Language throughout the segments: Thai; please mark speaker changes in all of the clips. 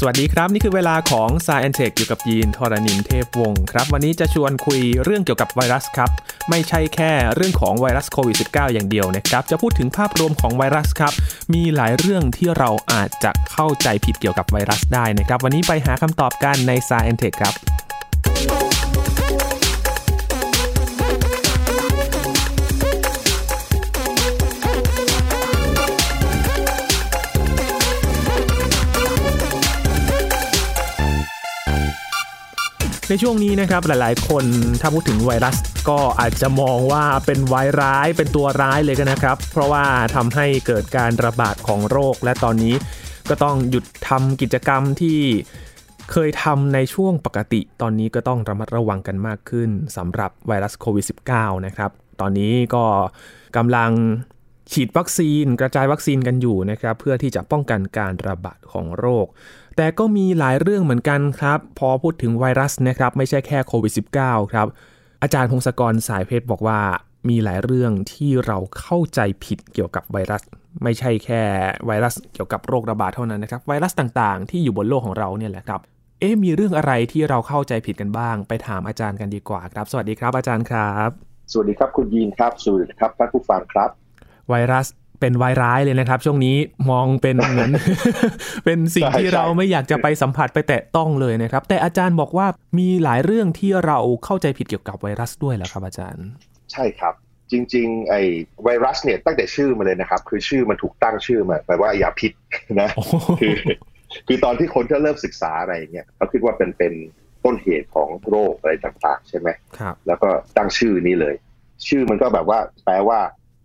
Speaker 1: สวัสดีครับ นี่คือเวลาของ s ายแอนเทคอยู่กับยีนทรณินเทพวงศ์ครับ วันนี้จะชวนคุยเรื่องเกี่ยวกับไวรัสครับ ไม่ใช่แค่เรื่องของไวรัสโควิด -19 อย่างเดียวนะครับ จะพูดถึงภาพรวมของไวรัสครับ มีหลายเรื่องที่เราอาจจะเข้าใจผิดเกี่ยวกับไวรัสได้นะครับ วันนี้ไปหาคำตอบกันใน s ายแอนเทคครับ ในช่วงนี้นะครับหลายๆ คนถ้าพูดถึงไวรัสก็อาจจะมองว่าเป็นไวร้ายเป็นตัวร้ายเลยกันนะครับ เพราะว่าทำให้เกิดการระบาดของโรค และตอนนี้ก็ต้องหยุดทำกิจกรรมที่เคยทำในช่วงปกติ ตอนนี้ก็ต้องระมัดระวังกันมากขึ้นสำหรับไวรัสโควิด -19 นะครับ ตอนนี้ก็กำลังฉีดวัคซีนกระจายวัคซีนกันอยู่นะครับ เพื่อที่จะป้องกันการระบาดของโรค แต่ก็มีหลายเรื่องเหมือนกันครับ พอพูดถึงไวรัสนะครับ ไม่ใช่แค่โควิด -19 ครับ อาจารย์พงศกรสายเพชรบอกว่ามีหลายเรื่องที่เราเข้าใจผิดเกี่ยวกับไวรัส ไม่ใช่แค่ไวรัสเกี่ยวกับโรคระบาดเท่านั้นนะครับ ไวรัสต่างๆ ที่อยู่บนโลกของเราเนี่ยแหละครับเอ๊มีเรื่องอะไรที่เราเข้าใจผิดกันบ้าง ไปถามอาจารย์กันดีกว่าครับ สวัสดีครับอาจารย์ครับ
Speaker 2: สวัสดีครับคุณยีนครับสวัสดีครับท่านผู้ฟังครับ
Speaker 1: ไวรัส เป็นวายร้ายเลยนะครับ ช่วงนี้มองเป็นเหมือนเป็นสิ่งที่เราไม่อยากจะไปสัมผัสไปแตะต้องเลยนะครับ แต่อาจารย์บอกว่ามีหลายเรื่องที่เราเข้าใจผิดเกี่ยวกับไวรัสด้วยแหละครับอาจารย์
Speaker 2: ใช่ครับ จริง ๆ ไอ้ไวรัสเนี่ยตั้งแต่ชื่อมาเลยนะครับ คือชื่อมันถูกตั้งชื่อมาแปลว่าอย่าพิษนะคือคือตอนที่คนที่เริ่มศึกษาอะไรเนี่ยเขาคิดว่าเป็นเป็นต้นเหตุของโรคอะไรต่างๆ ใช่ไหม
Speaker 1: ครับ
Speaker 2: แล้วก็ตั้งชื่อนี้เลย ชื่อมันก็แบบว่าแปลว่า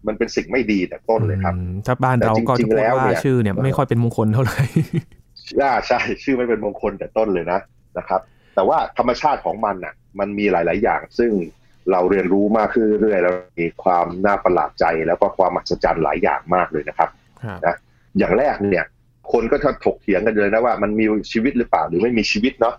Speaker 2: มันเป็นสิ่งไม่ดีแต่ต้นเลยครับ
Speaker 1: ถ้าบ้านเราก็จะพูดว่าชื่อเนี่ยไม่ค่อยเป็นมงคลเท่าไหร่
Speaker 2: ใช่ชื่อไม่เป็นมงคลแต่ต้นเลยนะนะครับ แต่ว่าธรรมชาติของมันอะ มันมีหลาย ๆ อย่าง ซึ่งเราเรียนรู้มากขึ้นเรื่อยๆแล้วมีความน่าประหลาดใจแล้วก็ความมหัศจรรย์หลายอย่างมากเลยนะครับนะอย่างแรกเนี่ย คนก็จะถกเถียงกันเลยนะว่ามันมีชีวิตหรือเปล่าหรือไม่มีชีวิตเนาะ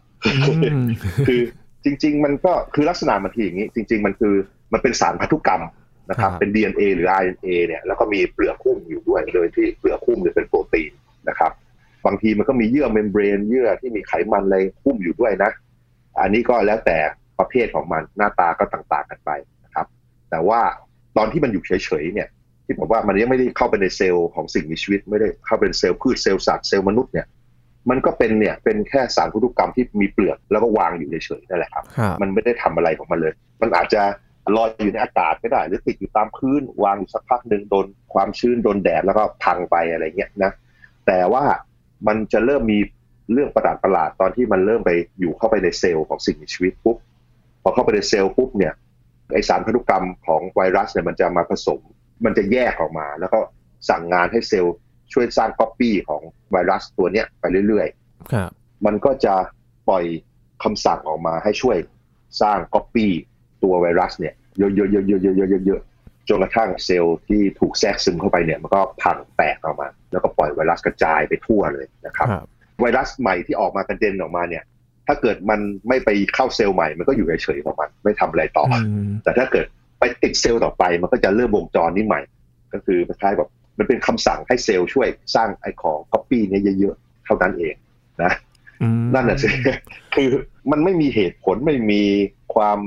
Speaker 2: คือจริง ๆ มันก็คือลักษณะมันทีอย่างนี้ จริง ๆ มันคือมันเป็นสารพันธุกรรม นะครับเป็น DNA หรือ RNA เนี่ยแล้วก็มีเปลือกหุ้มอยู่ด้วย โดยที่เปลือกหุ้มเนี่ยเป็นโปรตีนนะครับ บางทีมันก็มีเยื่อ membrane เยื่อที่มีไขมันอะไรหุ้มอยู่ด้วยนะ อันนี้ก็แล้วแต่ประเภทของมันหน้าตาก็ต่างๆกันไปนะครับ แต่ว่าตอนที่มันอยู่เฉยๆเนี่ย ที่บอกว่ามันยังไม่ได้เข้าไปในเซลล์ของสิ่งมีชีวิต ไม่ได้เข้าไปในเซลล์พืชเซลล์สัตว์เซลล์มนุษย์เนี่ยมันก็เป็นเนี่ยเป็นแค่สารพันธุกรรมที่มีเปลือกแล้วก็วางอยู่เฉยๆนั่นแหละครับ มันไม่ได้ทำอะไรของมันเลย มันอาจจะ ลอยอยู่ในอากาศก็ได้ หรือติดอยู่ตามพื้นวางอยู่สักพักหนึ่งโดนความชื้นโดนแดดแล้วก็พังไปอะไรเงี้ยนะแต่ว่ามันจะเริ่มมีเรื่องประหลาดประหลาดตอนที่มันเริ่มไปอยู่เข้าไปในเซลล์ของสิ่งมีชีวิตปุ๊บพอเข้าไปในเซลล์ปุ๊บเนี่ยไอสารพันธุกรรมของไวรัสเนี่ยมันจะมาผสม มันจะแยกออกมา แล้วก็สั่งงานให้เซลล์ช่วยสร้างก๊อปปี้ของไวรัสตัวเนี้ยไปเรื่อยๆมันก็จะปล่อยคำสั่งออกมาให้ช่วยสร้างก๊อปปี้ ตัวไวรัสเนี่ยเยอะๆๆๆๆๆจนกระทั่งเซลล์ที่ถูกแทรกซึมเข้าไปเนี่ยมันก็พังแตกออกมา แล้วก็ปล่อยไวรัสกระจายไปทั่วเลยนะครับ ไวรัสใหม่ที่ออกมากระเด็นออกมาเนี่ย ถ้าเกิดมันไม่ไปเข้าเซลล์ใหม่มันก็อยู่เฉยๆของมันไม่ทำอะไรต่อ แต่ถ้าเกิดไปติดเซลล์ต่อไปมันก็จะเริ่มวงจรนี้ใหม่ ก็คือคล้ายแบบมันเป็นคำสั่งให้เซลล์ช่วยสร้างไอ้ของก๊อปปี้นี้เยอะๆเท่านั้นเองนะนั่นแหะสิคือมันไม่มีเหตุผลไม่มีความ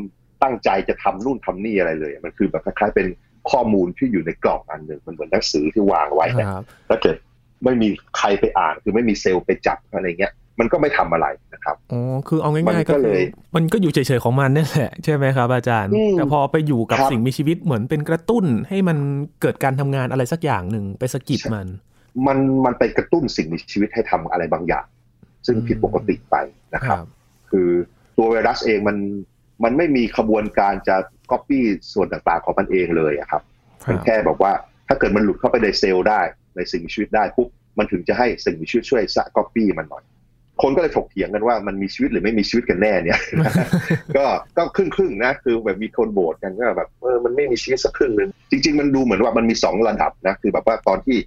Speaker 2: ตั้งใจจะทำนู่นทำนี่อะไรเลย มันคือแบบคล้ายๆเป็นข้อมูลที่อยู่ในกล่องอันหนึ่งมันเหมือนหนังสือที่วางไว้เนี่ยถ้าเกิดไม่มีใครไปอ่านคือไม่มีเซลล์ไปจับอะไรเงี้ยมันก็ไม่ทำอะไรนะครับ
Speaker 1: อ๋อ คือเอาง่ายๆก็เลย มันก็อยู่เฉยๆของมันนี่แหละใช่ไหมครับอาจารย์ แต่พอไปอยู่กับสิ่งมีชีวิตเหมือนเป็นกระตุ้น ให้มันเกิดการทำงานอะไรสักอย่างหนึ่งไปสกิดมัน
Speaker 2: มันมันไปกระตุ้นสิ่งมีชีวิตให้ทำอะไรบางอย่าง ซึ่งผิดปกติไปนะครับ คือตัวไวรัสเองมัน มันไม่มีขบวนการจะก๊อปปี้ส่วนต่างๆของมันเองเลยครับมันแค่บอกว่าถ้าเกิดมันหลุดเข้าไปในเซลล์ได้ในสิ่งมีชีวิตได้ปุ๊บมันถึงจะให้สิ่งมีชีวิตช่วยสะก๊อปปี้มันหน่อย คนก็เลยถกเถียงกันว่ามันมีชีวิตหรือไม่มีชีวิตกันแน่เนี่ย ก็ก็ครึ่งครึ่งนะคือแบบมีคนโบสกันก็แบบเออมันไม่มีชีวิตสักครึ่งหนึ่งจริง ๆ มันดูเหมือนว่ามันมีสองระดับนะคือแบบว่าตอนที่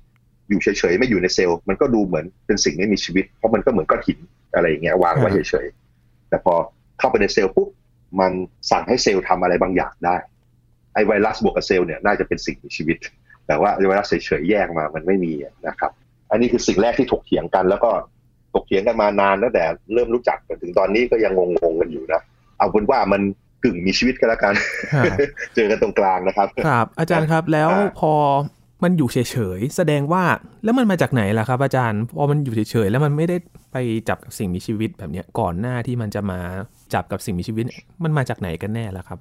Speaker 2: อยู่เฉยๆไม่อยู่ในเซลล์มันก็ดูเหมือนเป็นสิ่งไม่มีชีวิต เพราะมันก็เหมือนก้อนหินอะไรอย่างเงี้ยวางไว้เฉยๆแต่พอเข้าไปในเซลล์ปุ๊บ มันสั่งให้เซลล์ทำอะไรบางอย่างได้ ไอไวรัสบวกกับเซลล์เนี่ยน่าจะเป็นสิ่งมีชีวิต แต่ว่าไวรัสเฉยๆแยกมามันไม่มีนะครับ อันนี้คือสิ่งแรกที่ถกเถียงกัน แล้วก็ถกถียงกันมานานแล้วแต่เริ่มรู้จักกันถึงตอนนี้ก็ยังงงๆกันอยู่นะเอาเป็นว่ามันกึ่งมีชีวิตกันแล้วกัน
Speaker 1: ครับ
Speaker 2: เจอกันตรงกลางนะครับ
Speaker 1: ครับ อาจารย์ครับแล้ว
Speaker 2: อ่า
Speaker 1: พอ มันอยู่เฉยๆ แสดงว่าแล้วมันมาจากไหนล่ะครับอาจารย์พอมันอยู่เฉยๆ แล้วมันไม่ได้ไปจับกับสิ่งมีชีวิตแบบนี้ก่อนหน้าที่มันจะมาจับกับสิ่งมีชีวิต มันมาจากไหนกันแน่ล่ะครับ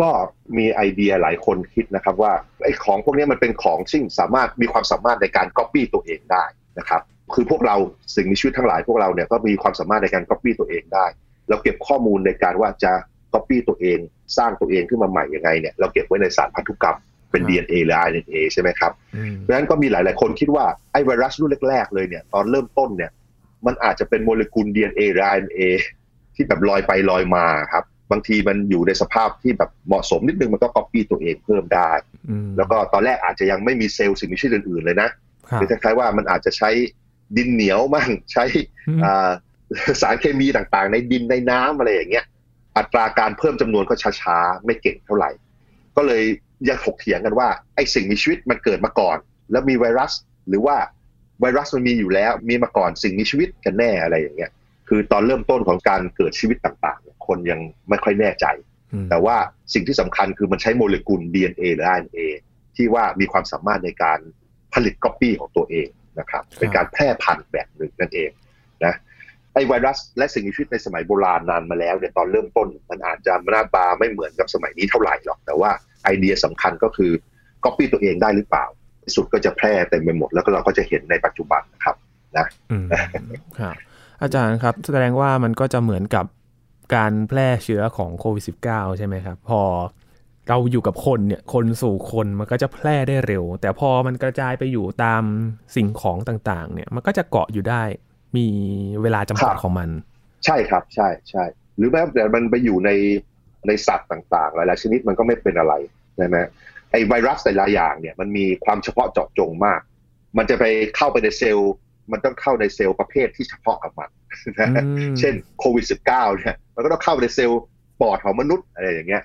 Speaker 2: ก็มีไอเดียหลายคนคิดนะครับว่าไอ้ของพวกนี้มันเป็นของซึ่งสามารถมีความสามารถในการก๊อปปี้ตัวเองได้นะครับคือพวกเราสิ่งมีชีวิตทั้งหลายพวกเราเนี่ยก็มีความสามารถในการก๊อปปี้ตัวเองได้เราเก็บข้อมูลในการว่าจะก๊อปปี้ตัวเอง สร้างตัวเองขึ้นมาใหม่ยังไงเนี่ยเราเก็บไว้ในสารพันธุกรรม เป็น
Speaker 1: ครับ
Speaker 2: DNA หรือ RNA ใช่ไหมครับ
Speaker 1: อืม
Speaker 2: เพราะฉะนั้นก็มีหลาย ๆ คนคิดว่าไอ้ไวรัสรุ่นแรก ๆ เลยเนี่ยตอนเริ่มต้นเนี่ย มันอาจจะเป็นโมเลกุล DNA หรือ RNA ที่แบบลอยไปลอยมาครับ บางทีมันอยู่ในสภาพที่แบบเหมาะสมนิดนึงมันก็ก๊อปปี้ตัวเองเพิ่มได้
Speaker 1: อืม
Speaker 2: แล้วก็ตอนแรกอาจจะยังไม่มีเซลล์สิ่งมีชีวิตอื่น ๆ เลยนะครับหรือคล้ายๆว่ามันอาจจะใช้ดินเหนียวมั่งใช้
Speaker 1: อืม
Speaker 2: อ่าสารเคมีต่างๆ ในดินในน้ำอะไรอย่างเงี้ย อัตราการเพิ่มจำนวนก็ช้าๆ ไม่เก่งเท่าไหร่ ก็เลย ยังถกเถียงกันว่าไอ้สิ่งมีชีวิตมันเกิดมาก่อน แล้วมีไวรัส หรือว่าไวรัสมันมีอยู่แล้วมีมาก่อนสิ่งมีชีวิตกันแน่อะไรอย่างเงี้ย คือตอนเริ่มต้นของการเกิดชีวิตต่างๆเนี่ยคนยังไม่ค่อยแน่ใจ
Speaker 1: อืม
Speaker 2: แต่ว่าสิ่งที่สำคัญคือมันใช้โมเลกุล DNA หรือ RNA ที่ว่ามีความสามารถในการผลิตก๊อปปี้ของตัวเองนะครับ เป็นการแพร่พันธุ์แบบหนึ่งนั่นเองนะไอไวรัสและสิ่งมีชีวิตในสมัยโบราณนานมาแล้วเนี่ยตอนเริ่มต้นมันอาจจะหน้าตาไม่เหมือนกับสมัยนี้เท่าไหร่หรอกแต่ว่า ไอเดียสำคัญก็คือก๊อปปี้ตัวเองได้หรือเปล่า ที่สุดก็จะแพร่เต็มไปหมดแล้วก็เราก็จะเห็นในปัจจุบันนะครับ
Speaker 1: อืมครับอาจารย์ครับ แสดงว่ามันก็จะเหมือนกับการแพร่เชื้อของโควิด -19 ใช่ไหมครับ พอเราอยู่กับคนเนี่ยคนสู่คนมันก็จะแพร่ได้เร็ว แต่พอมันกระจายไปอยู่ตามสิ่งของต่างๆ เนี่ยมันก็จะเกาะอยู่ได้ มีเวลาจำกัด
Speaker 2: ครับ
Speaker 1: ของมัน
Speaker 2: ใช่ครับใช่ใช่หรือแม้แต่มันไปอยู่ในในสัตว์ต่างๆ หลายๆชนิดมันก็ไม่เป็นอะไร ใช่ไหมไอไวรัสแต่ละอย่างเนี่ยมันมีความเฉพาะเจาะจงมาก มันจะไปเข้าไปในเซลล์ มันต้องเข้าในเซลล์ประเภทที่เฉพาะกับมันนะ
Speaker 1: อืม
Speaker 2: เช่นโควิด -19 เนี่ยมันก็ต้องเข้าไปในเซลล์ปอดของมนุษย์อะไรอย่างเงี้ย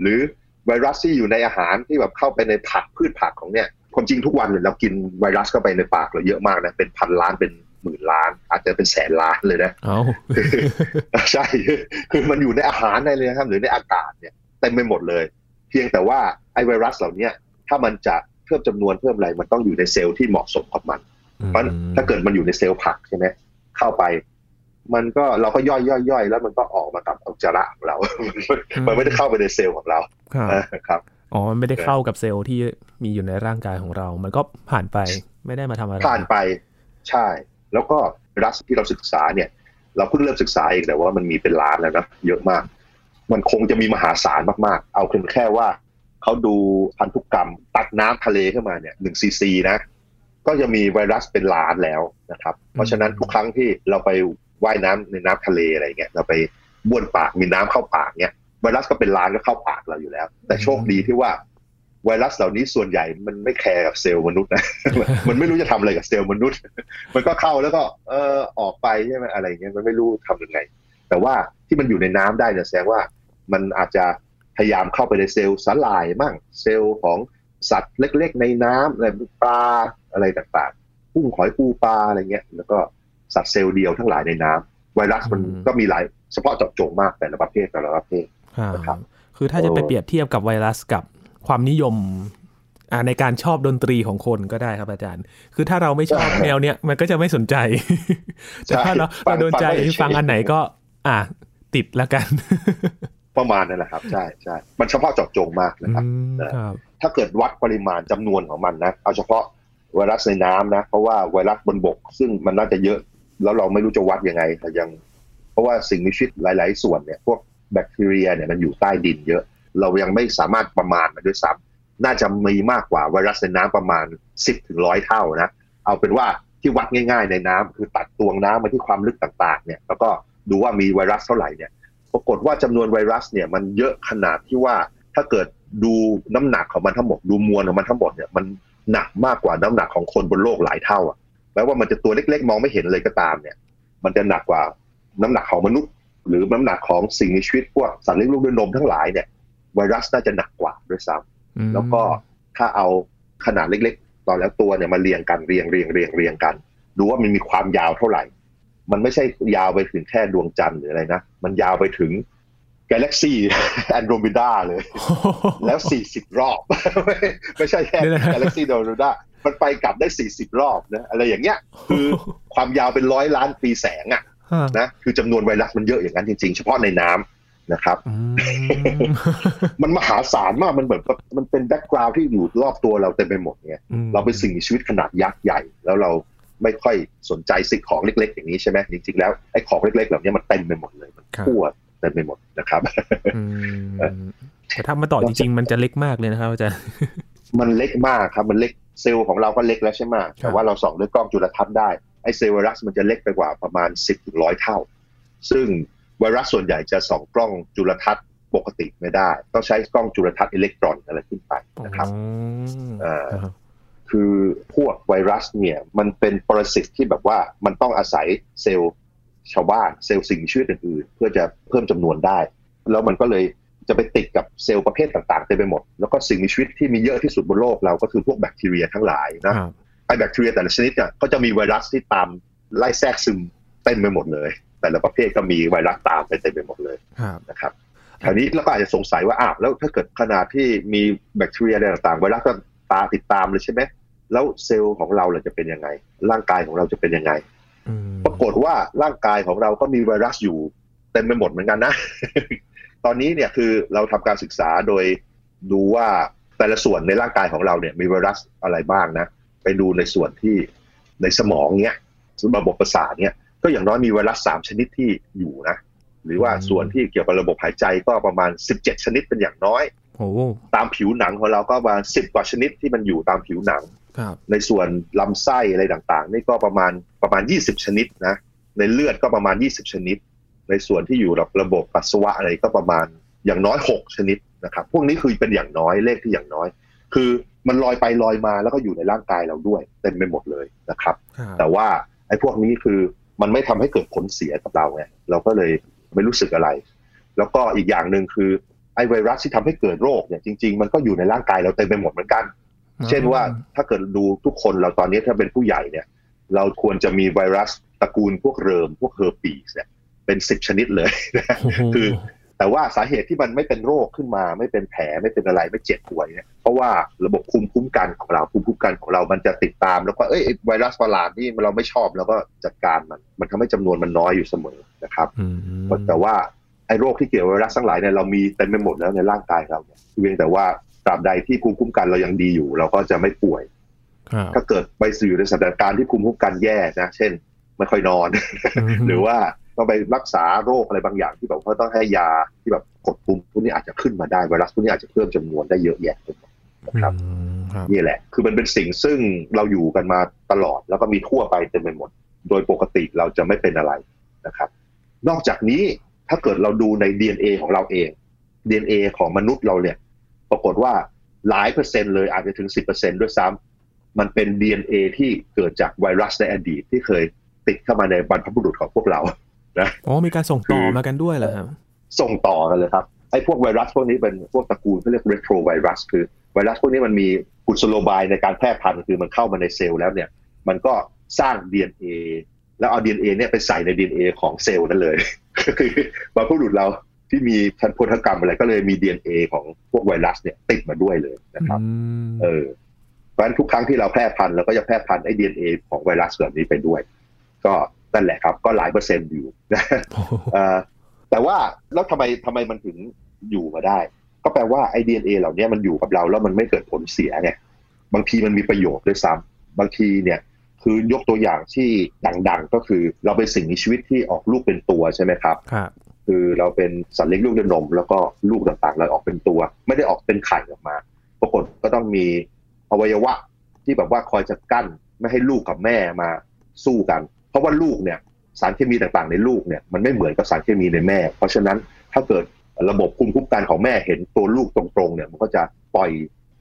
Speaker 2: หรือไวรัสที่อยู่ในอาหารที่แบบเข้าไปในผักพืชผักของเนี่ยความจริงทุกวันเนี่ยเรากินไวรัสเข้าไปในปากเราเยอะมากนะเป็นพันล้านเป็นหมื่นล้าน อาจจะเป็นแสนล้านเลยนะ
Speaker 1: เอา
Speaker 2: ใช่คือมันอยู่ในอาหารได้เลยนะครับหรือในอากาศเนี่ยเต็มไปหมดเลย เพียงแต่ว่าไอไวรัสเหล่าเนี้ยถ้ามันจะเพิ่มจำนวนเพิ่มอะไรมันต้องอยู่ในเซลล์ที่เหมาะสมกับมัน เพราะถ้าเกิดมันอยู่ในเซลล์ผักใช่ไหมเข้าไป มันก็เราก็ย่อยย่อยย่อยแล้วมันก็ออกมากับอุจจาระของเรา มันไม่ได้เข้าไปในเซลล์ของเรา
Speaker 1: ครับ
Speaker 2: เออครับ
Speaker 1: อ๋อมันไม่ได้เข้ากับเซลล์ที่มีอยู่ในร่างกายของเรา มันก็ผ่านไปไม่ได้มาทำอะไร
Speaker 2: ผ่านไปใช่ แล้วก็ไวรัสที่เราศึกษาเนี่ย เราเพิ่งเริ่มศึกษาเองแต่ว่ามันมีเป็นล้านแล้วนะเยอะมาก มันคงจะมีมหาศาลมากๆ เอาเพียงแค่ว่าเขาดูพันธุกรรมตัดน้ำทะเลขึ้นมาเนี่ยหนึ่งซีซีนะ ก็จะมีไวรัสเป็นล้านแล้วนะครับ เพราะฉะนั้นทุกครั้งที่เราไปว่ายน้ำในน้ำทะเลอะไรเงี้ยเราไปบ้วนปากมีน้ำเข้าปากเนี่ยไวรัสก็เป็นล้านก็เข้าปากเราอยู่แล้ว แต่โชคดีที่ว่าไวรัสเหล่านี้ส่วนใหญ่มันไม่แคร์กับเซลล์มนุษย์นะ มันไม่รู้จะทำอะไรกับเซลล์มนุษย์ มันก็เข้าแล้วก็เออออกไปใช่ไหมอะไรเงี้ยมันไม่รู้ทำยังไง แต่ว่าที่มันอยู่ในน้ำได้เนี่ยแสดงว่า มันอาจจะพยายามเข้าไปในเซลล์สาหร่ายมั่งเซลล์ของสัตว์เล็กๆ ในน้ำอะไรปลาอะไรต่างๆกุ้งหอยปูปลาอะไรเงี้ย แล้วก็สัตว์เซลล์เดียวทั้งหลายในน้ำไวรัสมันก็มีหลายเฉพาะเจาะจงมากแต่ละประเภทแต่ละประเภท
Speaker 1: ครับ
Speaker 2: นะครับ
Speaker 1: คือถ้าจะไปเปรียบเทียบกับไวรัสกับความนิยมอ่าในการชอบดนตรีของคนก็ได้ครับอาจารย์ คือถ้าเราไม่ชอบ
Speaker 2: ใช่
Speaker 1: แนวเนี้ยมันก็จะไม่สนใจ แต่ถ้าเรา
Speaker 2: ฟั
Speaker 1: เรา
Speaker 2: ง
Speaker 1: โดนใจ
Speaker 2: ฟังไม่เฉย
Speaker 1: ฟังอันไหนก็ อะติดละกัน
Speaker 2: ประมาณนั่นแหละครับใช่ใช่มันเฉพาะเจาะจงมากนะครับ
Speaker 1: อืมครับ
Speaker 2: ถ้าเกิดวัดปริมาณจำนวนของมันนะเอาเฉพาะไวรัสในน้ำนะ เพราะว่าไวรัสบนบก ซึ่งมันน่าจะเยอะ แล้วเราไม่รู้จะวัดยังไงแต่ยัง เพราะว่าสิ่งมีชีวิตหลาย ๆ ส่วนเนี่ยพวกแบคทีเรียเนี่ยมันอยู่ใต้ดินเยอะ เรายังไม่สามารถประมาณมันด้วยซ้ำน่าจะมีมากกว่าไวรัสในน้ำประมาณ 10ถึงร้อยเท่านะ เอาเป็นว่าที่วัดง่าย ๆ ในน้ำคือตัดตวงน้ำมาที่ความลึกต่าง ๆ เนี่ย แล้วก็ดูว่ามีไวรัสเท่าไหร่เนี่ย ปรากฏว่าจำนวนไวรัสเนี่ยมันเยอะขนาดที่ว่าถ้าเกิดดูน้ำหนักของมันทั้งหมดดูมวลของมันทั้งหมดเนี่ยมันหนักมากกว่าน้ำหนักของคนบนโลกหลายเท่าอะแม้ว่ามันจะตัวเล็กๆ มองไม่เห็นเลยก็ตามเนี่ย มันจะหนักกว่าน้ำหนักของมนุษย์ หรือน้ำหนักของสิ่งมีชีวิตพวกสัตว์เลี้ยงลูกด้วยนมทั้งหลายเนี่ยไวรัสน่าจะหนักกว่าด้วยซ้ำ
Speaker 1: อืม
Speaker 2: แล้วก็ถ้าเอาขนาดเล็กๆ ตอนแล้วตัวเนี่ยมาเรียงกันเรียงเรียงเรียงเรียงกัน ดูว่ามันมีความยาวเท่าไหร่ มันไม่ใช่ยาวไปถึงแค่ดวงจันทร์หรืออะไรนะ มันยาวไปถึงกาแล็กซี่แอนโดรเมดาเลย แล้ว 40 รอบ ไม่ไม่ใช่แค่
Speaker 1: เดี๋ยวนะ
Speaker 2: กาแล็กซี่แอนโดรเมดามันไปกลับได้ 40 รอบนะอะไรอย่างเงี้ยคือความยาวเป็นร้อยล้านปีแสงอะ
Speaker 1: ฮะ
Speaker 2: นะคือจำนวนไวรัสมันเยอะอย่างนั้นจริงๆ เฉพาะในน้ำนะครับ
Speaker 1: อืม
Speaker 2: มันมหาศาลมากมันแบบมันเป็น background ที่อยู่รอบตัวเราเต็มไปหมดไง
Speaker 1: อืม
Speaker 2: เราเป็นสิ่งมีชีวิตขนาดยักษ์ใหญ่ แล้วเรา ไม่ค่อยสนใจสิ่งของเล็ก ๆ อย่างนี้ใช่ไหมจริงๆแล้วไอ้ของเล็ก ๆ เหล่านี้มันเต็มไปหมดเลยมัน
Speaker 1: ครับ
Speaker 2: ทั่วเต็มไปหมดนะครับ
Speaker 1: อืมแต่ถ้ามาต่อจริง ๆ มันจะเล็กมากเลยนะครับอาจารย์
Speaker 2: มันเล็กมากครับมันเล็กเซลล์ของเราก็เล็กแล้วใช่ไหมแต่ว่าเราส่องด้วยกล้องจุลทรรศน์ได้ไอ้เซลล์ไวรัสมันจะเล็กไปกว่าประมาณ 10ถึงร้อยเท่า ซึ่งไวรัสส่วนใหญ่จะส่องกล้องจุลทรรศน์ปกติไม่ได้ ต้องใช้กล้องจุลทรรศน์อิเล็กตรอนอะไรขึ้นไปนะครับ
Speaker 1: อ๋อ
Speaker 2: อ่า คือพวกไวรัสเนี่ยมันเป็นปรสิตที่แบบว่ามันต้องอาศัยเซลล์ชาวบ้านเซลล์สิ่งมีชีวิตอื่นๆเพื่อจะเพิ่มจำนวนได้ แล้วมันก็เลยจะไปติดกับเซลล์ประเภทต่างๆเต็มไปหมด แล้วก็สิ่งมีชีวิตที่มีเยอะที่สุดบนโลกเราก็คือพวกแบคทีเรียทั้งหลายนะครับไอแบคทีเรียแต่ละชนิดเนี่ยก็จะมีไวรัสที่ตามไล่แทรกซึมเต็มไปหมดเลย แต่ละประเภทก็มีไวรัสตามไปเต็มไปหมดเลย
Speaker 1: ครับ
Speaker 2: นะครับคราวนี้เราก็อาจจะสงสัยว่าอ้าวแล้วถ้าเกิดขนาดที่มีแบคทีเรียอะไรต่างๆไวรัสก็ตามติดตามเลยใช่ไหม แล้วเซลล์ของเราเราจะเป็นยังไง ร่างกายของเราจะเป็นยังไง
Speaker 1: อืม
Speaker 2: ปรากฏว่าร่างกายของเราก็มีไวรัสอยู่เต็มไปหมดเหมือนกันนะ ตอนนี้เนี่ยคือเราทำการศึกษาโดยดูว่าแต่ละส่วนในร่างกายของเราเนี่ยมีไวรัสอะไรบ้างนะ ไปดูในส่วนที่ในสมองเนี้ยระบบประสาทเนี่ยก็อย่างน้อยมีไวรัสสามชนิดที่อยู่นะ หรือว่าส่วนที่เกี่ยวกับระบบหายใจก็ประมาณ17ชนิดเป็นอย่างน้อย
Speaker 1: โอ้
Speaker 2: ตามผิวหนังของเราก็ประมาณ10กว่าชนิดที่มันอยู่ตามผิวหนัง
Speaker 1: ครับ
Speaker 2: ในส่วนลำไส้อะไรต่างๆ นี่ก็ประมาณประมาณ 20 ชนิดนะในเลือดก็ประมาณ 20 ชนิด ในส่วนที่อยู่กับระบบปัสสาวะอะไรก็ประมาณอย่างน้อย 6 ชนิดนะครับ พวกนี้คือเป็นอย่างน้อยเลขที่อย่างน้อย คือมันลอยไปลอยมาแล้วก็อยู่ในร่างกายเราด้วยเต็มไปหมดเลยนะครับ
Speaker 1: ครับ
Speaker 2: แต่ว่าไอ้พวกนี้คือมันไม่ทำให้เกิดผลเสียกับเราไงเราก็เลยไม่รู้สึกอะไร แล้วก็อีกอย่างหนึ่งคือไอ้ไวรัสที่ทำให้เกิดโรคเนี่ยจริง ๆ มันก็อยู่ในร่างกายเราเต็มไปหมดเหมือนกัน เช่นว่าถ้าเกิดดูทุกคนเราตอนนี้ถ้าเป็นผู้ใหญ่เนี่ย เราควรจะมีไวรัสตระกูลพวกเริมพวกเฮอร์ปีสเนี่ยเป็นสิบชนิดเลย
Speaker 1: โอ้โห
Speaker 2: คือ แต่ว่าสาเหตุที่มันไม่เป็นโรคขึ้นมา ไม่เป็นแผลไม่เป็นอะไรไม่เจ็บป่วยเนี่ยเพราะว่าระบบภูมิคุ้มกันของเราภูมิคุ้มกันของเรามันจะติดตาม แล้วก็เอ้ยไอ้ไวรัสประหลาดนี่เราไม่ชอบแล้วก็จัดการมันมันทำให้จำนวนมันน้อยอยู่เสมอนะครับ
Speaker 1: อืม
Speaker 2: แต่ว่าไอ้โรคที่เกี่ยวกับไวรัสทั้งหลายเนี่ยเรามีเต็มไปหมดแล้วในร่างกายเราเนี่ยเพียงแต่ว่า ตราบใดที่ภูมิคุ้มกันเรายังดีอยู่ เราก็จะไม่ป่วย
Speaker 1: ครับ
Speaker 2: ถ้าเกิดไปสู่อยู่ในสถานการณ์ที่ภูมิคุ้มกันแย่นะ เช่น ไม่ค่อยนอน
Speaker 1: ม
Speaker 2: หรือว่าต้องไปรักษาโรคอะไรบางอย่างที่แบบว่าต้องให้ยาที่แบบกดภูมิพวกนี้อาจจะขึ้นมาได้ไวรัสพวกนี้อาจจะเพิ่มจำนวนได้เยอะแยะไปหมดนะครับ
Speaker 1: อืมครับ
Speaker 2: นี่แหละ คือมันเป็นสิ่งซึ่งเราอยู่กันมาตลอด แล้วก็มีทั่วไปเต็มไปหมด โดยปกติเราจะไม่เป็นอะไรนะครับ นอกจากนี้ถ้าเกิดเราดูใน DNA ของเราเอง DNA ของมนุษย์เราเนี่ย ปรากฏว่าหลายเปอร์เซ็นต์เลยอาจจะถึง 10%ด้วยซ้ำมันเป็น DNA ที่เกิดจากไวรัสในอดีตที่เคยติดเข้ามาในบรรพบุรุษของพวกเรา
Speaker 1: อ๋อมีการส่งต่อมากันด้วยเหรอครับ
Speaker 2: ส่งต่อกันเลยครับไอ้พวกไวรัสพวกนี้เป็นพวกตระกูลเขาเรียกเรโทรไวรัสคือไวรัสพวกนี้มันมีกุศโลบายในการแพร่พันธุ์คือมันเข้ามาในเซลล์แล้วเนี่ย มันก็สร้าง DNA แล้วเอา DNA เนี่ยไปใส่ใน DNA ของเซลล์นั่นเลยก็คือบรรพบุรุษเรา ที่มีพันธุกรรมอะไรก็เลยมี DNA ของพวกไวรัสเนี่ยติดมาด้วยเลยนะครับ
Speaker 1: อืม
Speaker 2: เออเพราะฉะนั้นทุกครั้งที่เราแพร่พันธุ์เราก็จะแพร่พันธุ์ไอ้ DNA ของไวรัสแบบนี้ไปด้วย ก็นั่นแหละครับ ก็หลายเปอร์เซ็นต์อยู่
Speaker 1: โอ้โห
Speaker 2: เอ่อแต่ว่าแล้วทำไมทำไมมันถึงอยู่มาได้ ก็แปลว่าไอ DNA เหล่านี้มันอยู่กับเราแล้วมันไม่เกิดผลเสียไงบางทีมันมีประโยชน์ด้วยซ้ำบางทีเนี่ยคือยกตัวอย่างที่ดัง ๆ ก็คือเราเป็นสิ่งมีชีวิตที่ออกลูกเป็นตัวใช่ไหมครับ
Speaker 1: ครับ
Speaker 2: คือเราเป็นสัตว์เลี้ยงลูกด้วยนม แล้วก็ลูกต่างๆเราออกเป็นตัว ไม่ได้ออกเป็นไข่ออกมาปรากฏก็ต้องมีอวัยวะที่แบบว่าคอยจะกั้นไม่ให้ลูกกับแม่มาสู้กัน เพราะว่าลูกเนี่ยสารเคมีต่างๆในลูกเนี่ยมันไม่เหมือนกับสารเคมีในแม่ เพราะฉะนั้นถ้าเกิดระบบภูมิคุ้มกันของแม่เห็นตัวลูกตรงๆเนี่ยมันก็จะปล่อย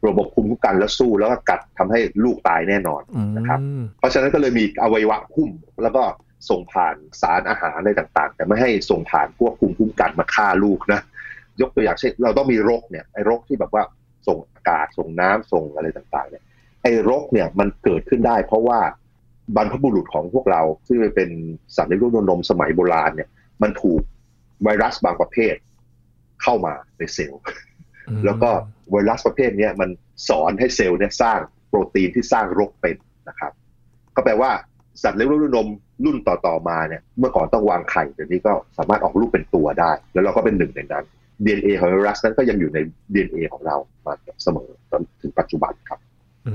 Speaker 2: ระบบภูมิคุ้มกันแล้วสู้แล้วก็กัดทำให้ลูกตายแน่นอน
Speaker 1: อืม
Speaker 2: นะครับ เพราะฉะนั้นก็เลยมีอวัยวะหุ้มแล้วก็ ส่งผ่านสารอาหารอะไรต่างๆ แต่ไม่ให้ส่งผ่านพวกภูมิคุ้มกันมาฆ่าลูกนะยกตัวอย่างเช่น เราต้องมีรกเนี่ยไอ้รกที่แบบว่าส่งอากาศส่งน้ำส่งอะไรต่างๆเนี่ยไอ้รกเนี่ยมันเกิดขึ้นได้ เพราะว่าบรรพบุรุษของพวกเราที่เป็นสัตว์ในรูปนมสมัยโบราณเนี่ยมันถูกไวรัสบางประเภทเข้ามาในเซลล์ แล้วก็ไวรัสประเภทนี้มันสอนให้เซลล์เนี่ยสร้างโปรตีนที่สร้างโรคเป็นนะครับ ก็แปลว่า สัตว์เลี้ยงลูกนมรุ่นต่อๆมาเนี่ยเมื่อก่อนต้องวางไข่เดี๋ยวนี้ก็สามารถออกลูกเป็นตัวได้ แล้วเราก็เป็นหนึ่งในนั้น DNA ของไวรัสนั้นก็ยังอยู่ใน DNA ของเรามาเสมอจนถึงปัจจุบันครับ
Speaker 1: อื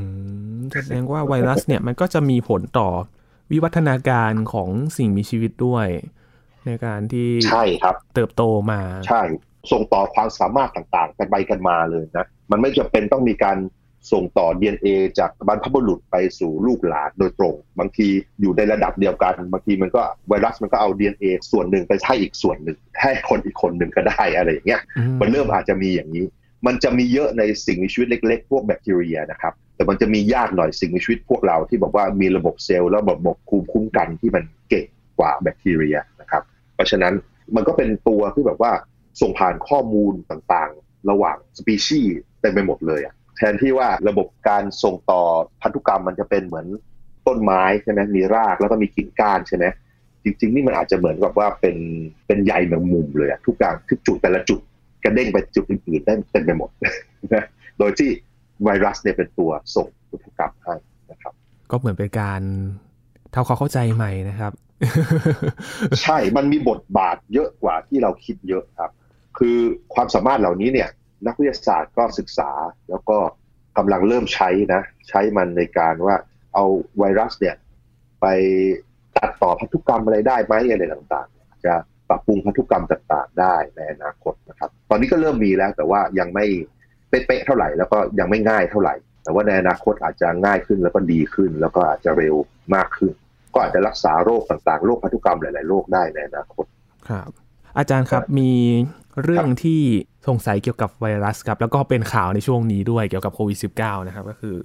Speaker 1: มแสดงว่าไวรัสเนี่ยมันก็จะมีผลต่อวิวัฒนาการของสิ่งมีชีวิตด้วย ในการที่
Speaker 2: ใช่ครับ
Speaker 1: เติบโตมา
Speaker 2: ใช่ ส่งต่อความสามารถต่างๆ กันไปกันมาเลยนะ มันไม่จำเป็นต้องมีการ ส่งต่อ DNA จากบรรพบุรุษไปสู่ลูกหลานโดยตรง บางทีอยู่ในระดับเดียวกัน บางทีมันก็ไวรัสมันก็เอา DNA ส่วนหนึ่งไปให้อีกส่วนหนึ่งให้คนอีกคนหนึ่งก็ได้อะไรอย่างเงี้ย
Speaker 1: อืม
Speaker 2: มันเริ่มอาจจะมีอย่างนี้ มันจะมีเยอะในสิ่งมีชีวิตเล็ก ๆ พวกแบคทีเรียนะครับแต่มันจะมียากหน่อยสิ่งมีชีวิตพวกเราที่บอกว่ามีระบบเซลล์แล้วระบบภูมิคุ้มกันที่มันเก่งกว่าแบคทีเรียนะครับ เพราะฉะนั้นมันก็เป็นตัวที่แบบว่าส่งผ่านข้อมูลต่างๆ ระหว่างสปีชีส์เต็มไปหมดเลยอะ แทนที่ว่าระบบการส่งต่อพันธุกรรมมันจะเป็นเหมือนต้นไม้ใช่ไหมมีรากแล้วก็มีกิ่งก้านใช่ไหมจริง ๆ นี่มันอาจจะเหมือนกับว่าเป็นเป็นใยแมงมุมเลยอะทุกอย่างทุกจุดแต่ละจุดกระเด้งไปจุดอื่นๆได้เต็มไปหมดนะโดยที่ไวรัสเนี่ยเป็นตัวส่งพันธุกรรมให้นะครับ
Speaker 1: ก็เหมือนเป็นการทำความเข้าใจใหม่นะครับ
Speaker 2: ใช่มันมีบทบาทเยอะกว่าที่เราคิดเยอะครับ คือความสามารถเหล่านี้เนี่ย นักวิทยาศาสตร์ก็ศึกษา แล้วก็กำลังเริ่มใช้นะ ใช้มันในการว่าเอาไวรัสเนี่ย ไปตัดต่อพันธุกรรมอะไรได้ไหมอะไรต่างๆ จะปรับปรุงพันธุกรรมต่างๆ ได้ในอนาคตนะครับ ตอนนี้ก็เริ่มมีแล้วแต่ว่ายังไม่เป๊ะๆเท่าไหร่แล้วก็ยังไม่ง่ายเท่าไหร่ แต่ว่าในอนาคตอาจจะง่ายขึ้นแล้วก็ดีขึ้น แล้วก็อาจจะเร็วมากขึ้น ก็อาจจะรักษาโรคต่างๆ โรคพันธุกรรมหลาย ๆ โรคได้ในอนาคต
Speaker 1: ครับ อาจารย์ครับมีเรื่องที่ สงสัยเกี่ยวกับไวรัสครับ แล้วก็เป็นข่าวในช่วงนี้ด้วยเกี่ยวกับโควิด -19 นะครับ ก็คือ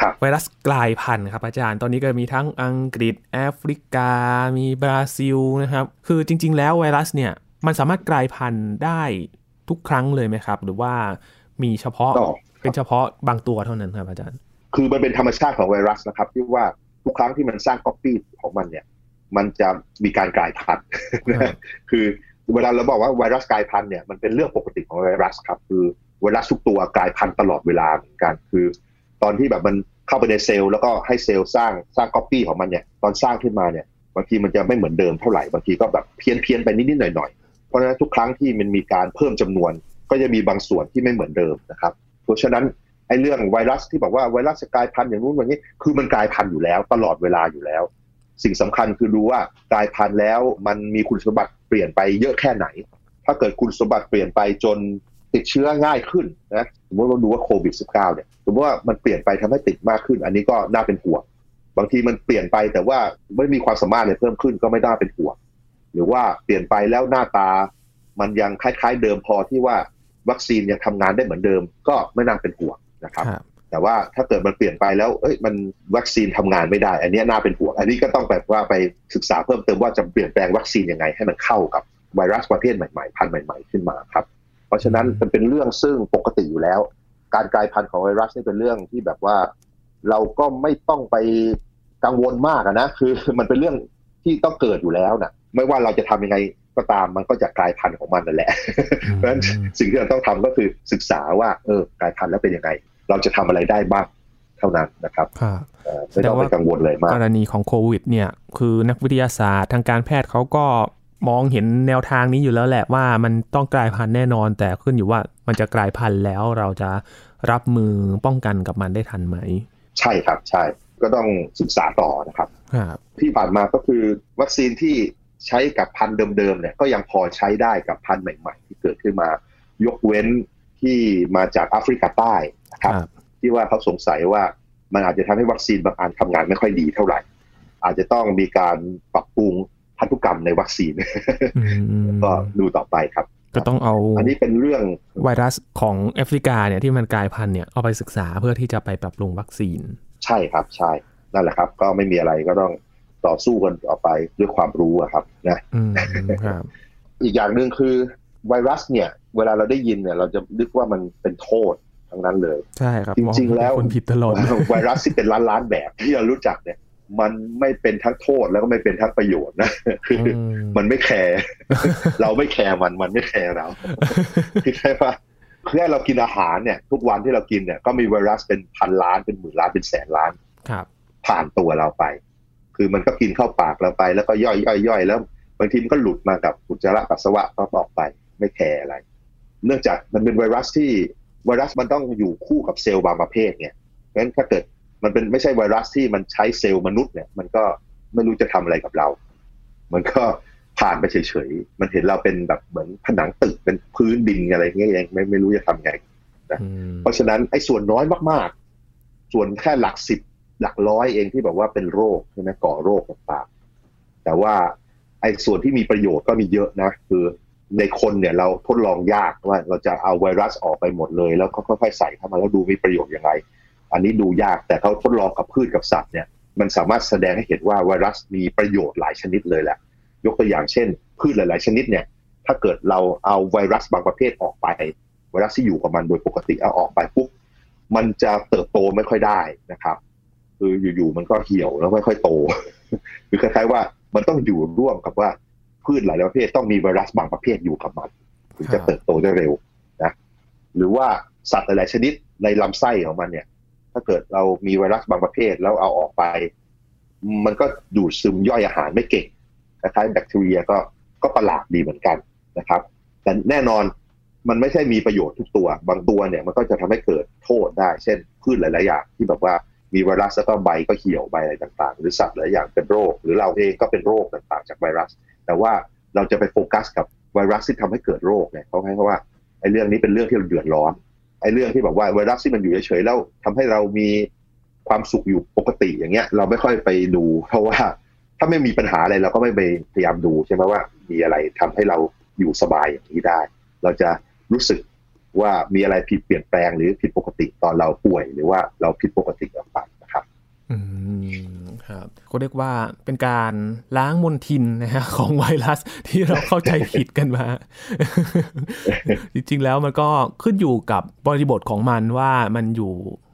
Speaker 2: ครับ
Speaker 1: ไวรัสกลายพันธุ์ครับอาจารย์ ตอนนี้ก็มีทั้งอังกฤษแอฟริกา มีบราซิลนะครับ คือจริง ๆ แล้วไวรัสเนี่ยมันสามารถกลายพันธุ์ได้ทุกครั้งเลยไหมครับ หรือว่ามีเฉพาะ
Speaker 2: ก็
Speaker 1: เป็นเฉพาะบางตัวเท่านั้นครับอาจารย์
Speaker 2: คือมันเป็นธรรมชาติของไวรัสนะครับที่ว่าทุกครั้งที่มันสร้างก๊อปปี้ของมันเนี่ย มันจะมีการกลายพันธุ์
Speaker 1: ครับ
Speaker 2: คือ เวลาเราบอกว่าไวรัสกลายพันธุ์เนี่ยมันเป็นเรื่องปกติของไวรัสครับ คือไวรัสทุกตัวกลายพันธุ์ตลอดเวลาเหมือนกันคือ ตอนที่แบบมันเข้าไปในเซลล์แล้วก็ให้เซลล์สร้างสร้างก๊อปปี้ของมันเนี่ยตอนสร้างขึ้นมาเนี่ยบางทีมันจะไม่เหมือนเดิมเท่าไหร่บางทีก็แบบเพี้ยนเพี้ยนไปนิดๆหน่อยๆเพราะฉะนั้นทุกครั้งที่มันมีการเพิ่มจำนวน ก็จะมีบางส่วนที่ไม่เหมือนเดิมนะครับ เพราะฉะนั้นไอ้เรื่องไวรัสที่บอกว่าไวรัสจะกลายพันธุ์อย่างนู้นอย่างนี้ คือมันกลายพันธุ์อยู่แล้ว ตลอดเวลาอยู่แล้ว สิ่งสำคัญคือดูว่ากลายพันธุ์แล้วมันมีคุณสมบัติ เปลี่ยนไปเยอะแค่ไหน ถ้าเกิดคุณสมบัติเปลี่ยนไปจนติดเชื้อง่ายขึ้นนะสมมติเราดูว่าโควิด -19 เนี่ยสมมติว่ามันเปลี่ยนไปทำให้ติดมากขึ้น อันนี้ก็น่าเป็นห่วงบางทีมันเปลี่ยนไปแต่ว่าไม่มีความสามารถอะไรเพิ่มขึ้นก็ไม่น่าเป็นห่วงหรือว่าเปลี่ยนไปแล้วหน้าตา มันยังคล้ายๆเดิมพอที่ว่าวัคซีนยังทำงานได้เหมือนเดิม ก็ไม่น่าเป็นห่วงนะครับ แต่ว่าถ้าเกิดมันเปลี่ยนไปแล้วเอ้ยมันวัคซีนทำงานไม่ได้ อันนี้น่าเป็นห่วงอันนี้ก็ต้องแบบว่าไปศึกษาเพิ่มเติมว่าจะเปลี่ยนแปลงวัคซีนยังไง ให้มันเข้ากับไวรัสประเภทใหม่ๆพันธุ์ใหม่ ๆขึ้นมาครับ เพราะฉะนั้นมันเป็นเรื่องซึ่งปกติอยู่แล้ว การกลายพันธุ์ของไวรัสนี่เป็นเรื่องที่แบบว่า เราก็ไม่ต้องไปกังวลมากนะคือมันเป็นเรื่องที่ต้องเกิดอยู่แล้วนะไม่ว่าเราจะทำยังไงก็ตามมันก็จะกลายพันธุ์ของมันนั่นแหละเพราะฉะนั้นสิ่งที่เราต้องทำก็คือศึกษาว่าเออกลายพันธุ์แล้วเป็นยังไง เราจะทำอะไรได้บ้างเท่านั้นนะครับ
Speaker 1: ครับ
Speaker 2: เอ่อไม่ต้องไปกังวลเลยมาก
Speaker 1: กรณีของโควิดเนี่ยคือนักวิทยาศาสตร์ทางการแพทย์เขาก็มองเห็นแนวทางนี้อยู่แล้วแหละว่ามันต้องกลายพันธุ์แน่นอน แต่ขึ้นอยู่ว่ามันจะกลายพันธุ์แล้วเราจะรับมือป้องกันกับมันได้ทันไหม
Speaker 2: ใช่ครับใช่ก็ต้องศึกษาต่อนะครับ
Speaker 1: ครับ
Speaker 2: ที่ผ่านมาก็คือวัคซีนที่ใช้กับพันธุ์เดิมๆเนี่ยก็ยังพอใช้ได้กับพันธุ์ใหม่ ๆ ที่เกิดขึ้นมา ยกเว้น ที่มาจากแอฟริกาใต้นะครับ
Speaker 1: ครับ
Speaker 2: ที่ว่าเขาสงสัยว่ามันอาจจะทำให้วัคซีนบางอันทำงานไม่ค่อยดีเท่าไหร่ อาจจะต้องมีการปรับปรุงพันธุกรรมในวัคซีน
Speaker 1: อืม
Speaker 2: ก็ดูต่อไปครับ
Speaker 1: ก็ต้องเอา
Speaker 2: อันนี้เป็นเรื่อง
Speaker 1: ไวรัสของแอฟริกาเนี่ยที่มันกลายพันธุ์เนี่ยเอาไปศึกษาเพื่อที่จะไปปรับปรุงวัคซีน
Speaker 2: ใช่ครับใช่นั่นแหละครับ ก็ไม่มีอะไรก็ต้องต่อสู้กันต่อไปด้วยความรู้อะครับนะ
Speaker 1: อืมครับ
Speaker 2: อีกอย่างหนึ่งคือ ไวรัสเนี่ย เวลาเราได้ยินเนี่ย เราจะนึกว่ามันเป็นโทษทั้งนั้นเลย
Speaker 1: ใช่ครับ
Speaker 2: จริง ๆ แล้ว
Speaker 1: คนผิดตลอด
Speaker 2: ไวรัสที่เป็นล้านล้านๆแบบที่เรารู้จักเนี่ย มันไม่เป็นทั้งโทษแล้วก็ไม่เป็นทั้งประโยชน์นะคือมันไม่แคร์เราไม่แคร์มันมันไม่แคร์เราคือใช่ปะแค่เรากินอาหารเนี่ย ทุกวันที่เรากินเนี่ยก็มีไวรัสเป็นพันล้านเป็นหมื่นล้านเป็นแสนล้าน
Speaker 1: ครับ
Speaker 2: ผ่านตัวเราไป คือมันก็กินเข้าปากเราไป แล้วก็ย่อยย่อยย่อยแล้วบางทีมันก็หลุดมากับอุจจาระปัสสาวะก็ออกไป ไม่แคร์อะไร เนื่องจากมันเป็นไวรัสที่ไวรัสมันต้องอยู่คู่กับเซลล์บางประเภทเนี่ยเพราะฉะนั้นถ้าเกิดมันเป็นไม่ใช่ไวรัสที่มันใช้เซลล์มนุษย์เนี่ย มันก็ไม่รู้จะทำอะไรกับเรา มันก็ผ่านไปเฉยๆ มันเห็นเราเป็นแบบเหมือนผนังตึกเป็นพื้นดินอะไรเงี้ยยังไม่ไม่รู้จะทำไงเพราะฉะนั้นไอ้ส่วนน้อยมากๆ ส่วนแค่หลักสิบหลักร้อยเองที่แบบว่าเป็นโรคใช่ไหมก่อโรคต่างๆแต่ว่าไอ้ส่วนที่มีประโยชน์ก็มีเยอะนะ คือ ในคนเนี่ยเราทดลองยากว่าเราจะเอาไวรัสออกไปหมดเลย แล้วค่อยๆใส่เข้ามาแล้วดูมีประโยชน์ยังไง อันนี้ดูยากแต่เขาทดลองกับพืชกับสัตว์เนี่ยมันสามารถแสดงให้เห็นว่าไวรัสมีประโยชน์หลายชนิดเลยแหละ ยกตัวอย่างเช่น พืชหลาย ๆ ชนิดเนี่ยถ้าเกิดเราเอาไวรัสบางประเภทออกไป ไวรัสที่อยู่กับมันโดยปกติเอาออกไปปุ๊บมันจะเติบโตไม่ค่อยได้นะครับ คืออยู่ ๆ มันก็เหี่ยวแล้วไม่ค่อยโต คือคล้ายๆว่ามันต้องอยู่ร่วมกับว่า พืชหลายประเภทต้องมีไวรัสบางประเภทอยู่กับมันถึงจะเติบโตได้เร็วนะหรือว่าสัตว์หลายชนิดในลำไส้ของมันเนี่ย ถ้าเกิดเรามีไวรัสบางประเภทแล้วเอาออกไป มันก็ดูดซึมย่อยอาหารไม่เก่งคล้ายแบคทีเรียก็ก็ประหลาดดีเหมือนกันนะครับ แต่แน่นอนมันไม่ใช่มีประโยชน์ทุกตัว บางตัวเนี่ยมันก็จะทำให้เกิดโทษได้ เช่นพืชหลาย ๆ อย่างที่แบบว่า มีไวรัสแล้วก็ใบก็เหี่ยวใบอะไรต่างๆ หรือสัตว์หลายอย่างเป็นโรค หรือเราเองก็เป็นโรคต่างๆ จากไวรัส แต่ว่าเราจะไปโฟกัสกับไวรัสที่ทำให้เกิดโรคเนี่ยเขาให้เขาะว่าไอ้เรื่องนี้เป็นเรื่องที่เราเดือดร้อนไอ้เรื่องที่แบบว่าไวรัสที่มันอยู่เฉยๆแล้วทำให้เรามีความสุขอยู่ปกติอย่างเงี้ย เราไม่ค่อยไปดู เพราะว่าถ้าไม่มีปัญหาอะไรเราก็ไม่ไปพยายามดูใช่ไหมว่า มีอะไรทำให้เราอยู่สบายอย่างนี้ได้ เราจะรู้สึก ว่ามีอะไรผิดเปลี่ยนแปลงหรือผิดปกติตอนเราป่วย หรือว่าเราผิดปกติออกไปนะครับ
Speaker 1: อืมครับก็เรียกว่าเป็นการล้างมลทินนะฮะของไวรัสที่เราเข้าใจผิดกันมา จริงๆแล้วมันก็ขึ้นอยู่กับบริบทของมันว่ามันอยู่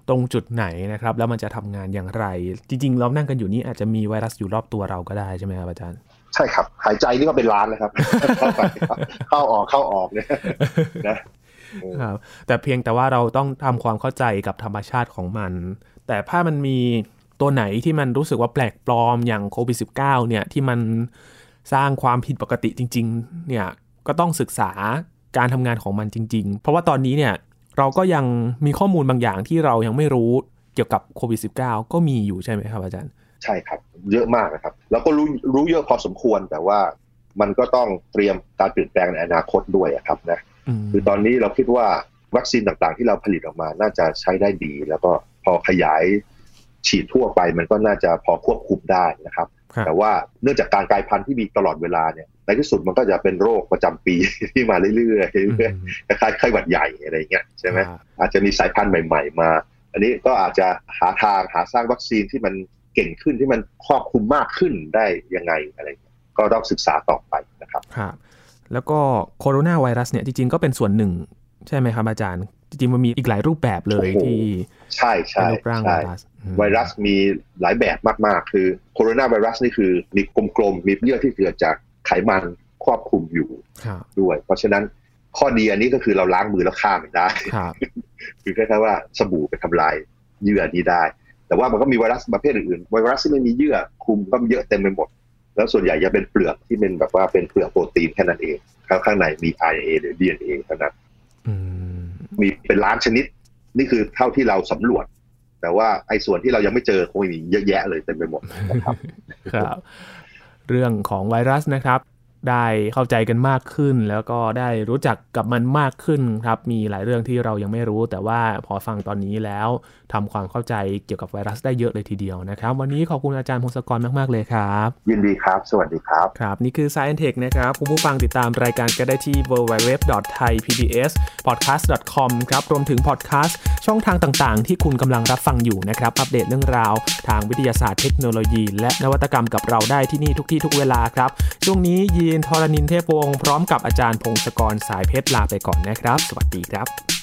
Speaker 1: ตรงจุดไหนนะครับ แล้วมันจะทำงานอย่างไร จริง ๆ เรานั่งกันอยู่นี้อาจจะมีไวรัสอยู่รอบตัวเราก็ได้ใช่ไหมครับอาจารย์
Speaker 2: ใช่ครับ หายใจนี่ก็เป็นล้านนะครับ เข้าไปเข้าออกเข้าออกเนี่ยนะ
Speaker 1: ครับแต่เพียงแต่ว่าเราต้องทำความเข้าใจกับธรรมชาติของมัน แต่ถ้ามันมีตัวไหนที่มันรู้สึกว่าแปลกปลอมอย่างโควิด -19 เนี่ยที่มันสร้างความผิดปกติจริง ๆ เนี่ยก็ต้องศึกษาการทำงานของมันจริง ๆ เพราะว่าตอนนี้เนี่ยเราก็ยังมีข้อมูลบางอย่างที่เรายังไม่รู้เกี่ยวกับโควิด -19 ก็มีอยู่ใช่ไหมครับอาจารย์
Speaker 2: ใช่ครับ เยอะมากนะครับ แล้วก็รู้รู้เยอะพอสมควรแต่ว่ามันก็ต้องเตรียมการเปลี่ยนแปลงในอนาคตด้วยครับนะ คือตอนนี้เราคิดว่าวัคซีนต่างๆ ที่เราผลิตออกมาน่าจะใช้ได้ดี แล้วก็พอขยายฉีดทั่วไปมันก็น่าจะพอควบคุมได้นะครับ แต่ว่าเนื่องจากการกลายพันธุ์ที่มีตลอดเวลาเนี่ยในที่สุดมันก็จะเป็นโรคประจำปีที่มาเรื่อยๆเรื่อยๆคล้ายๆไข้หวัดใหญ่อะไรเงี้ยใช่ไหมอาจจะมีสายพันธุ์ใหม่ ๆ มา อันนี้ก็อาจจะหาทางหาสร้างวัคซีนที่มันเก่งขึ้นที่มันครอบคลุมมากขึ้นได้ยังไงอะไรก็ต้องศึกษาต่อไปนะครับ
Speaker 1: ครับ แล้วก็โคโรนาไวรัสเนี่ยจริงๆ ก็เป็นส่วนหนึ่ง ใช่ไหมครับอาจารย์ จริงๆ มันมีอีกหลายรูปแบบเลยที่
Speaker 2: ใช่ใช่
Speaker 1: ใช่
Speaker 2: ไวรัสไวรัสมีหลายแบบมากๆ คือโคโรนาไวรัสนี่คือมีกลมๆ มีเยื่อที่เกิดจากไขมันครอบคลุมอยู่ด้วย เพราะฉะนั้นข้อดีอันนี้ก็คือเราล้างมือแล้วฆ่ามันได้คือแค่ว่าสบู่ไปทำลายเยื่อนี้ได้ แต่ว่ามันก็มีไวรัสประเภทอื่นๆไวรัสที่ไม่มีเยื่อคลุมก็เยอะเต็มไปหมด แล้วส่วนใหญ่จะเป็นเปลือกที่เป็นแบบว่าเป็นเปลือกโปรตีนแค่นั้นเองข้างในมี RNA หรือ DNA เท่านั้นมีเป็นล้านชนิด นี่คือเท่าที่เราสำรวจ แต่ว่าไอ้ส่วนที่เรายังไม่เจอคงมีเยอะแยะเลยเต็มไปหมดนะครับ
Speaker 1: ครับ เรื่องของไวรัสนะครับ ได้เข้าใจกันมากขึ้น แล้วก็ได้รู้จักกับมันมากขึ้นครับ มีหลายเรื่องที่เรายังไม่รู้ แต่ว่าพอฟังตอนนี้แล้วทำความเข้าใจเกี่ยวกับไวรัสได้เยอะเลยทีเดียวนะครับ วันนี้ขอบคุณอาจารย์พงศกรมาก ๆ เลยครับ
Speaker 2: ยินดีครับ สวัสดีครับ
Speaker 1: ครับ นี่คือ Science Tech นะครับ คุณผู้ฟังติดตามรายการก็ได้ที่ www.thaipbspodcast.com ครับ รวมถึงพอดแคสต์ช่องทางต่างๆ ที่คุณกำลังรับฟังอยู่นะครับ อัปเดตเรื่องราว ทางวิทยาศาสตร์เทคโนโลยี และนวัตกรรมกับเราได้ที่นี่ทุกที่ทุกเวลาครับ ช่วงนี้ยีนทรณินเทพวงศ์พร้อมกับอาจารย์พงศกรสายเพชรลาไปก่อนนะครับ สวัสดีครับ